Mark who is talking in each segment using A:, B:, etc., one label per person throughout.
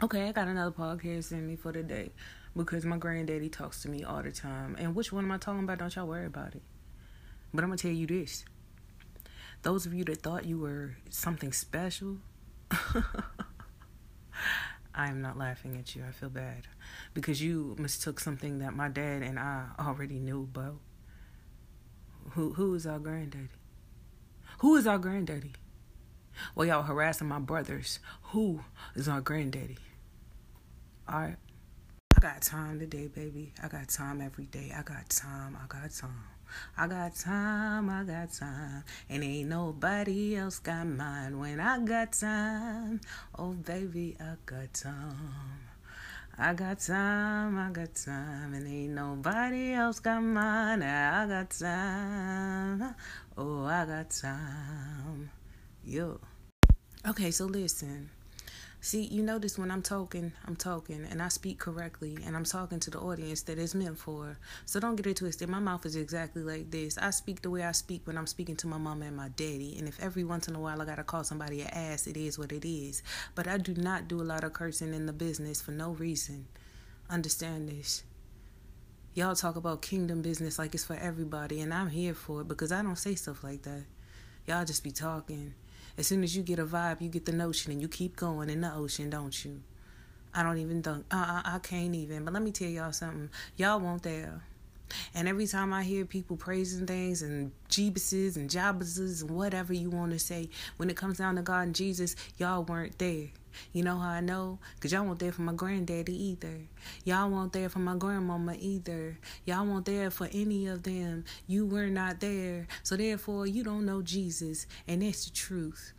A: Okay, I got another podcast in me for the day because my granddaddy talks to me all the time. And which one am I talking about? Don't y'all worry about it. But I'm going to tell you this. Those of you that thought you were something special, I am not laughing at you. I feel bad because you mistook something that my dad and I already knew about. Who who is our granddaddy? Who is our granddaddy? Well, y'all harassing my brothers. Who is our granddaddy? All right. I got time today, baby. I got time every day. I got time. I got time. I got time. I got time. And ain't nobody else got mine when I got time. Oh, baby, I got time. I got time, I got time, and ain't nobody else got mine. I got time. Oh, I got time. Yo. Okay, so listen. See, you notice when I'm talking, I'm talking and I speak correctly and I'm talking to the audience that it's meant for. So don't get it twisted. My mouth is exactly like this. I speak the way I speak when I'm speaking to my mom and my daddy. And if every once in a while I gotta call somebody an ass, it is what it is. But I do not do a lot of cursing in the business for no reason. Understand this. Y'all talk about kingdom business like it's for everybody, and I'm here for it because I don't say stuff like that. Y'all just be talking. As soon as you get a vibe, you get the notion and you keep going in the ocean, don't you? I don't even think, uh, I, I can't even. But let me tell y'all something. Y'all won't there. And every time I hear people praising things and Jebuses and Jabbases and whatever you want to say, when it comes down to God and Jesus, y'all weren't there. You know how I know? Because y'all weren't there for my granddaddy either. Y'all weren't there for my grandmama either. Y'all weren't there for any of them. You were not there. So therefore, you don't know Jesus. And that's the truth.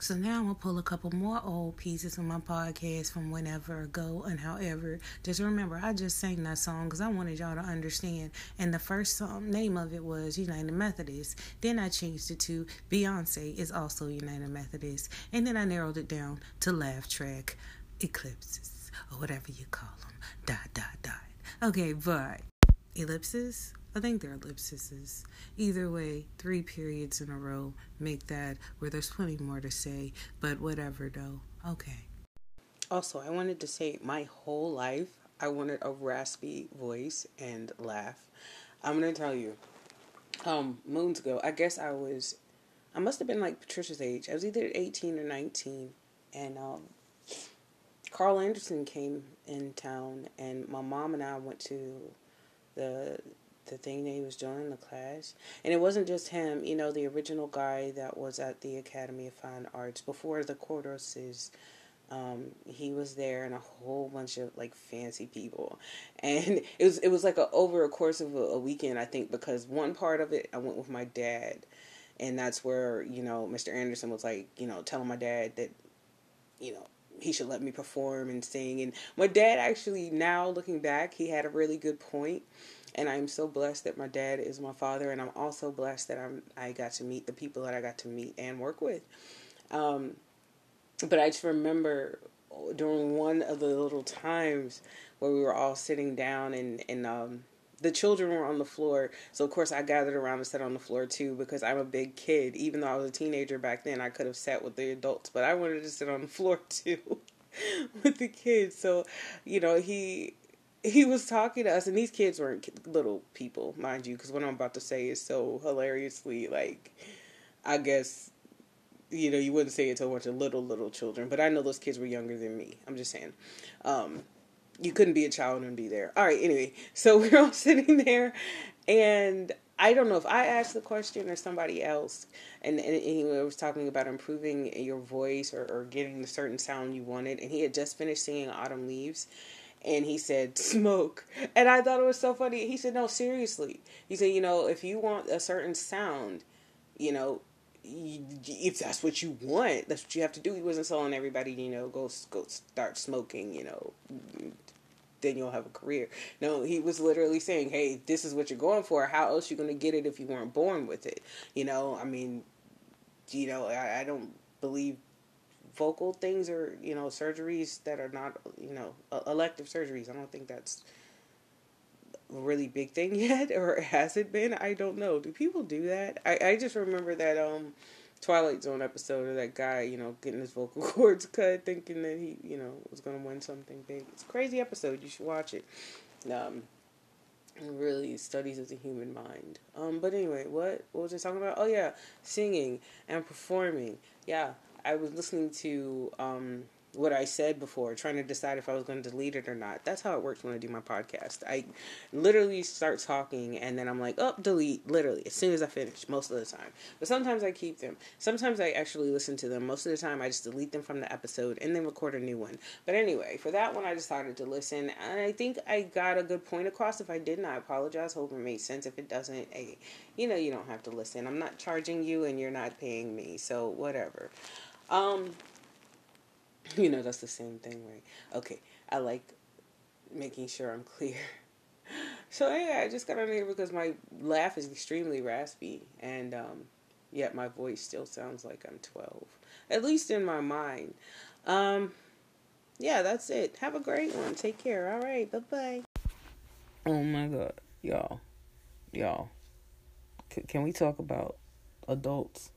A: So now I'm gonna pull a couple more old pieces from my podcast from whenever ago and however. Just remember, I just sang that song because I wanted y'all to understand. And the first song name of it was United Methodist. Then I changed it to Beyonce is also United Methodist. And then I narrowed it down to Laugh Track Eclipses or whatever you call them. Dot dot dot. Okay, but ellipses I think they're ellipses. Either way, three periods in a row make that where there's plenty more to say, but whatever though. Okay. Also, I wanted to say my whole life I wanted a raspy voice and laugh. I'm gonna tell you. Um, moons ago, I guess I was I must have been like Patricia's age. I was either 18 or 19 and um Carl Anderson came in town and my mom and I went to the the thing that he was doing in the class. And it wasn't just him, you know, the original guy that was at the Academy of Fine Arts before the Cordoses. Um, he was there and a whole bunch of like fancy people, and it was it was like a, over a course of a, a weekend I think because one part of it I went with my dad, and that's where you know Mr. Anderson was like you know telling my dad that you know he should let me perform and sing and my dad actually now looking back he had a really good point and I'm so blessed that my dad is my father, and I'm also blessed that I'm I got to meet the people that I got to meet and work with. Um, but I just remember during one of the little times where we were all sitting down and and um, the children were on the floor. So of course I gathered around and sat on the floor too because I'm a big kid. Even though I was a teenager back then, I could have sat with the adults, but I wanted to sit on the floor too with the kids. So, you know, he he was talking to us, and these kids weren't little people, mind you, because what I'm about to say is so hilariously like, I guess, you know, you wouldn't say it to a bunch of little little children, but I know those kids were younger than me. I'm just saying, um, you couldn't be a child and be there. All right, anyway, so we're all sitting there, and I don't know if I asked the question or somebody else, and, and he was talking about improving your voice or, or getting the certain sound you wanted, and he had just finished singing Autumn Leaves and he said smoke. And i thought it was so funny. He said no seriously. He said you know if you want a certain sound you know if that's what you want that's what you have to do. He wasn't telling everybody you know go go start smoking you know then you'll have a career. No he was literally saying hey this is what you're going for. How else you going to get it if you weren't born with it? You know i mean you know i, I don't believe vocal things or you know surgeries that are not you know elective surgeries. I don't think that's a really big thing yet, or has it been? I don't know. Do people do that? I I just remember that um Twilight Zone episode of that guy, you know, getting his vocal cords cut, thinking that he, you know, was gonna win something big. It's crazy episode. You should watch it. Um, really studies of the human mind. Um, but anyway, what what was I talking about? Oh yeah, singing and performing. Yeah, I was listening to um what I said before, trying to decide if I was going to delete it or not. That's how it works when I do my podcast. I literally start talking and then I'm like, oh, delete, literally, as soon as I finish, most of the time. But sometimes I keep them. Sometimes I actually listen to them. Most of the time I just delete them from the episode and then record a new one. But anyway, for that one, I decided to listen. And I think I got a good point across. If I didn't, I apologize. Hope it made sense. If it doesn't, hey, you know, you don't have to listen. I'm not charging you and you're not paying me. So whatever. Um, you know, that's the same thing, right? Okay, I like making sure I'm clear. So yeah, I just got on here because my laugh is extremely raspy, and um, yet my voice still sounds like I'm 12, at least in my mind. Um, yeah, that's it. Have a great one. Take care. All right. Bye bye. Oh my god, y'all, y'all. C- can we talk about adults?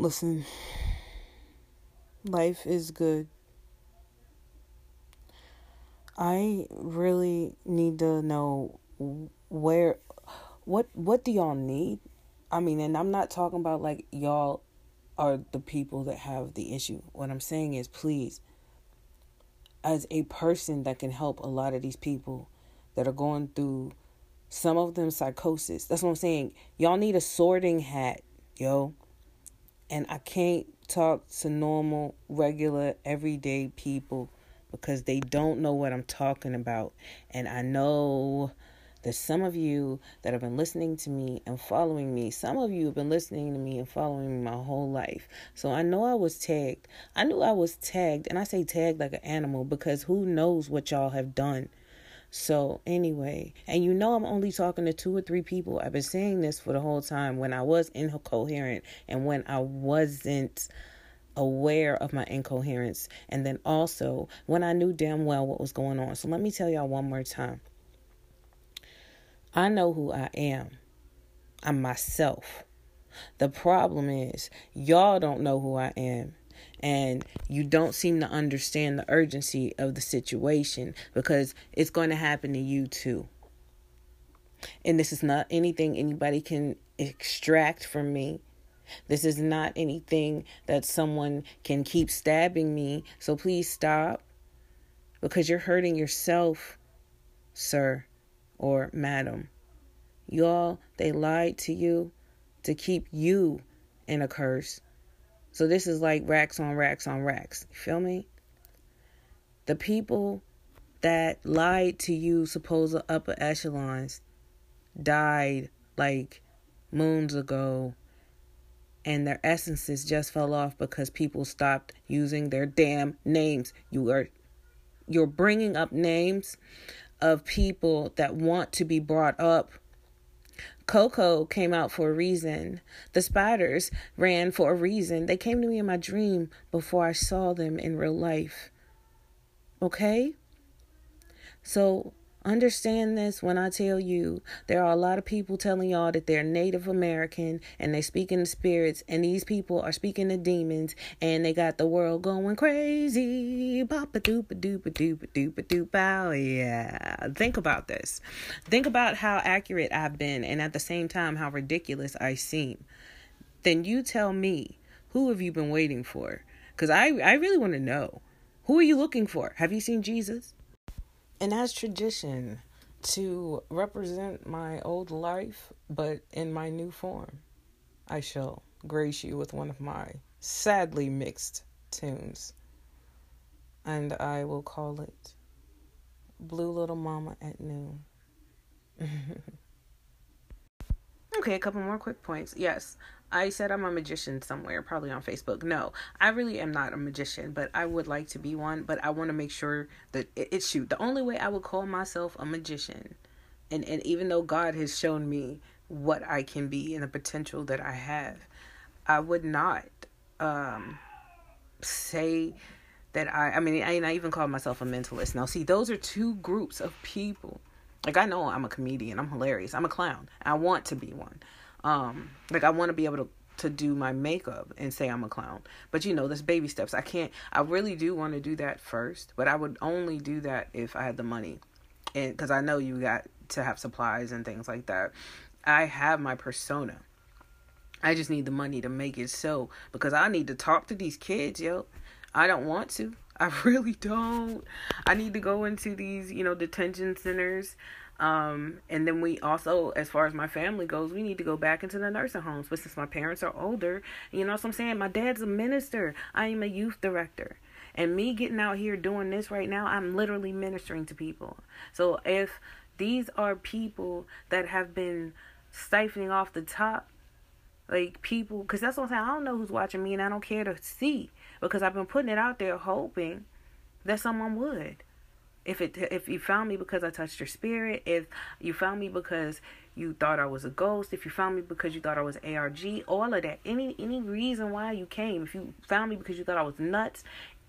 A: Listen. Life is good. I really need to know where what what do y'all need? I mean, and I'm not talking about like y'all are the people that have the issue. What I'm saying is please as a person that can help a lot of these people that are going through some of them psychosis. That's what I'm saying. Y'all need a sorting hat, yo. And I can't talk to normal, regular, everyday people because they don't know what I'm talking about. And I know that some of you that have been listening to me and following me, some of you have been listening to me and following me my whole life. So I know I was tagged. I knew I was tagged, and I say tagged like an animal because who knows what y'all have done. So, anyway, and you know, I'm only talking to two or three people. I've been saying this for the whole time when I was incoherent and when I wasn't aware of my incoherence, and then also when I knew damn well what was going on. So, let me tell y'all one more time I know who I am, I'm myself. The problem is, y'all don't know who I am and you don't seem to understand the urgency of the situation because it's going to happen to you too. And this is not anything anybody can extract from me. This is not anything that someone can keep stabbing me. So please stop because you're hurting yourself, sir or madam. Y'all, they lied to you to keep you in a curse. So this is like racks on racks on racks. You feel me? The people that lied to you, supposed upper echelons, died like moons ago, and their essences just fell off because people stopped using their damn names. You are you're bringing up names of people that want to be brought up Coco came out for a reason. The spiders ran for a reason. They came to me in my dream before I saw them in real life. Okay? So Understand this when I tell you there are a lot of people telling y'all that they're Native American and they speak in the spirits, and these people are speaking to demons, and they got the world going crazy. Papa doopa doopa doopa doopa doop bow. Oh, yeah. Think about this. Think about how accurate I've been, and at the same time, how ridiculous I seem. Then you tell me, who have you been waiting for? Because I, I really want to know. Who are you looking for? Have you seen Jesus? And as tradition to represent my old life, but in my new form, I shall grace you with one of my sadly mixed tunes. And I will call it Blue Little Mama at Noon. okay, a couple more quick points. Yes, I said I'm a magician somewhere, probably on Facebook. No, I really am not a magician, but I would like to be one. But I want to make sure that it, it shoot. The only way I would call myself a magician, and and even though God has shown me what I can be and the potential that I have, I would not um, say that I. I mean, I, I even call myself a mentalist. Now, see, those are two groups of people. Like I know I'm a comedian. I'm hilarious. I'm a clown. I want to be one. Um, like I want to be able to to do my makeup and say I'm a clown. But you know, there's baby steps. I can't. I really do want to do that first, but I would only do that if I had the money, and because I know you got to have supplies and things like that. I have my persona. I just need the money to make it so because I need to talk to these kids, yo. I don't want to. I really don't. I need to go into these, you know, detention centers. Um, and then we also, as far as my family goes, we need to go back into the nursing homes. But since my parents are older, you know what I'm saying? My dad's a minister. I am a youth director. And me getting out here doing this right now, I'm literally ministering to people. So if these are people that have been siphoning off the top, like people, because that's what I'm saying. I don't know who's watching me, and I don't care to see because I've been putting it out there hoping that someone would. If it if you found me because I touched your spirit, if you found me because you thought I was a ghost, if you found me because you thought I was ARG, all of that, any any reason why you came, if you found me because you thought I was nuts,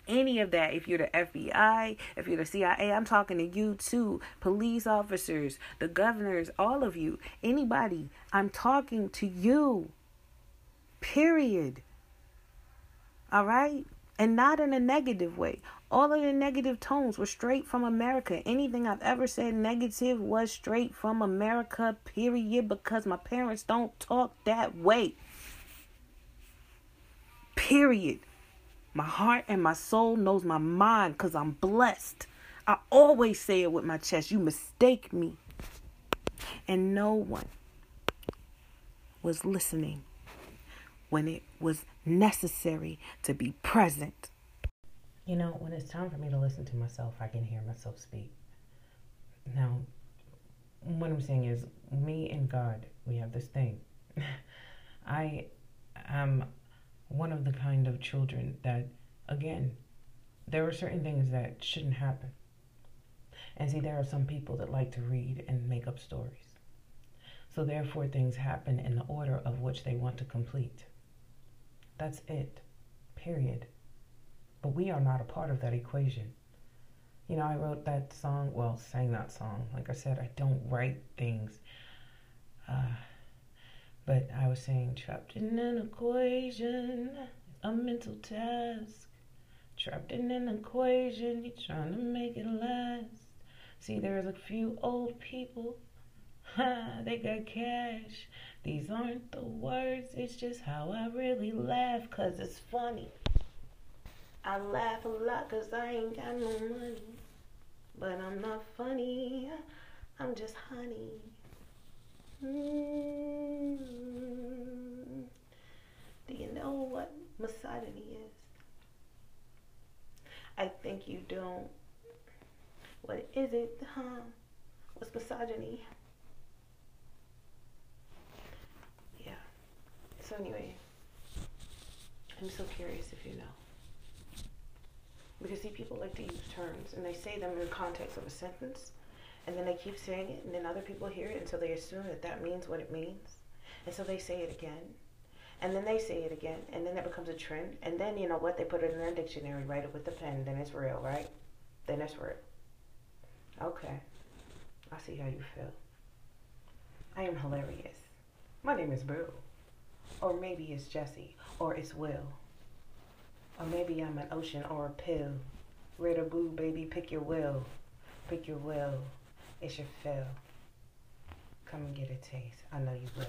A: any of that, if you're the FBI, if you're the CIA, I'm talking to you too, police officers, the governors, all of you, anybody, I'm talking to you. Period. All right? And not in a negative way. All of the negative tones were straight from America. Anything I've ever said negative was straight from America, period, because my parents don't talk that way. Period. My heart and my soul knows my mind because I'm blessed. I always say it with my chest. You mistake me. And no one was listening when it was necessary to be present.
B: You know, when it's time for me to listen to myself, I can hear myself speak. Now, what I'm saying is, me and God, we have this thing. I am one of the kind of children that, again, there are certain things that shouldn't happen. And see, there are some people that like to read and make up stories. So, therefore, things happen in the order of which they want to complete. That's it. Period. But we are not a part of that equation. You know, I wrote that song, well, sang that song. Like I said, I don't write things. Uh, but I was saying, trapped in an equation, a mental task. Trapped in an equation, you're trying to make it last. See, there's a few old people, ha, they got cash. These aren't the words, it's just how I really laugh, cause it's funny. I laugh a lot cause I ain't got no money. But I'm not funny, I'm just honey. Mm. Do you know what misogyny is? I think you don't. What is it, huh? What's misogyny? Yeah. So anyway, I'm so curious if you know. Because see, people like to use terms and they say them in the context of a sentence, and then they keep saying it, and then other people hear it and so they assume that that means what it means, and so they say it again, and then they say it again, and then it becomes a trend, and then you know what? They put it in their dictionary, write it with the pen, then it's real, right? Then it's real. Okay, I see how you feel. I am hilarious. My name is Boo. Or maybe it's Jesse, or it's Will. Or maybe I'm an ocean or a pill. Red or boo, baby, pick your will. Pick your will. It's your fill. Come and get a taste. I know you will.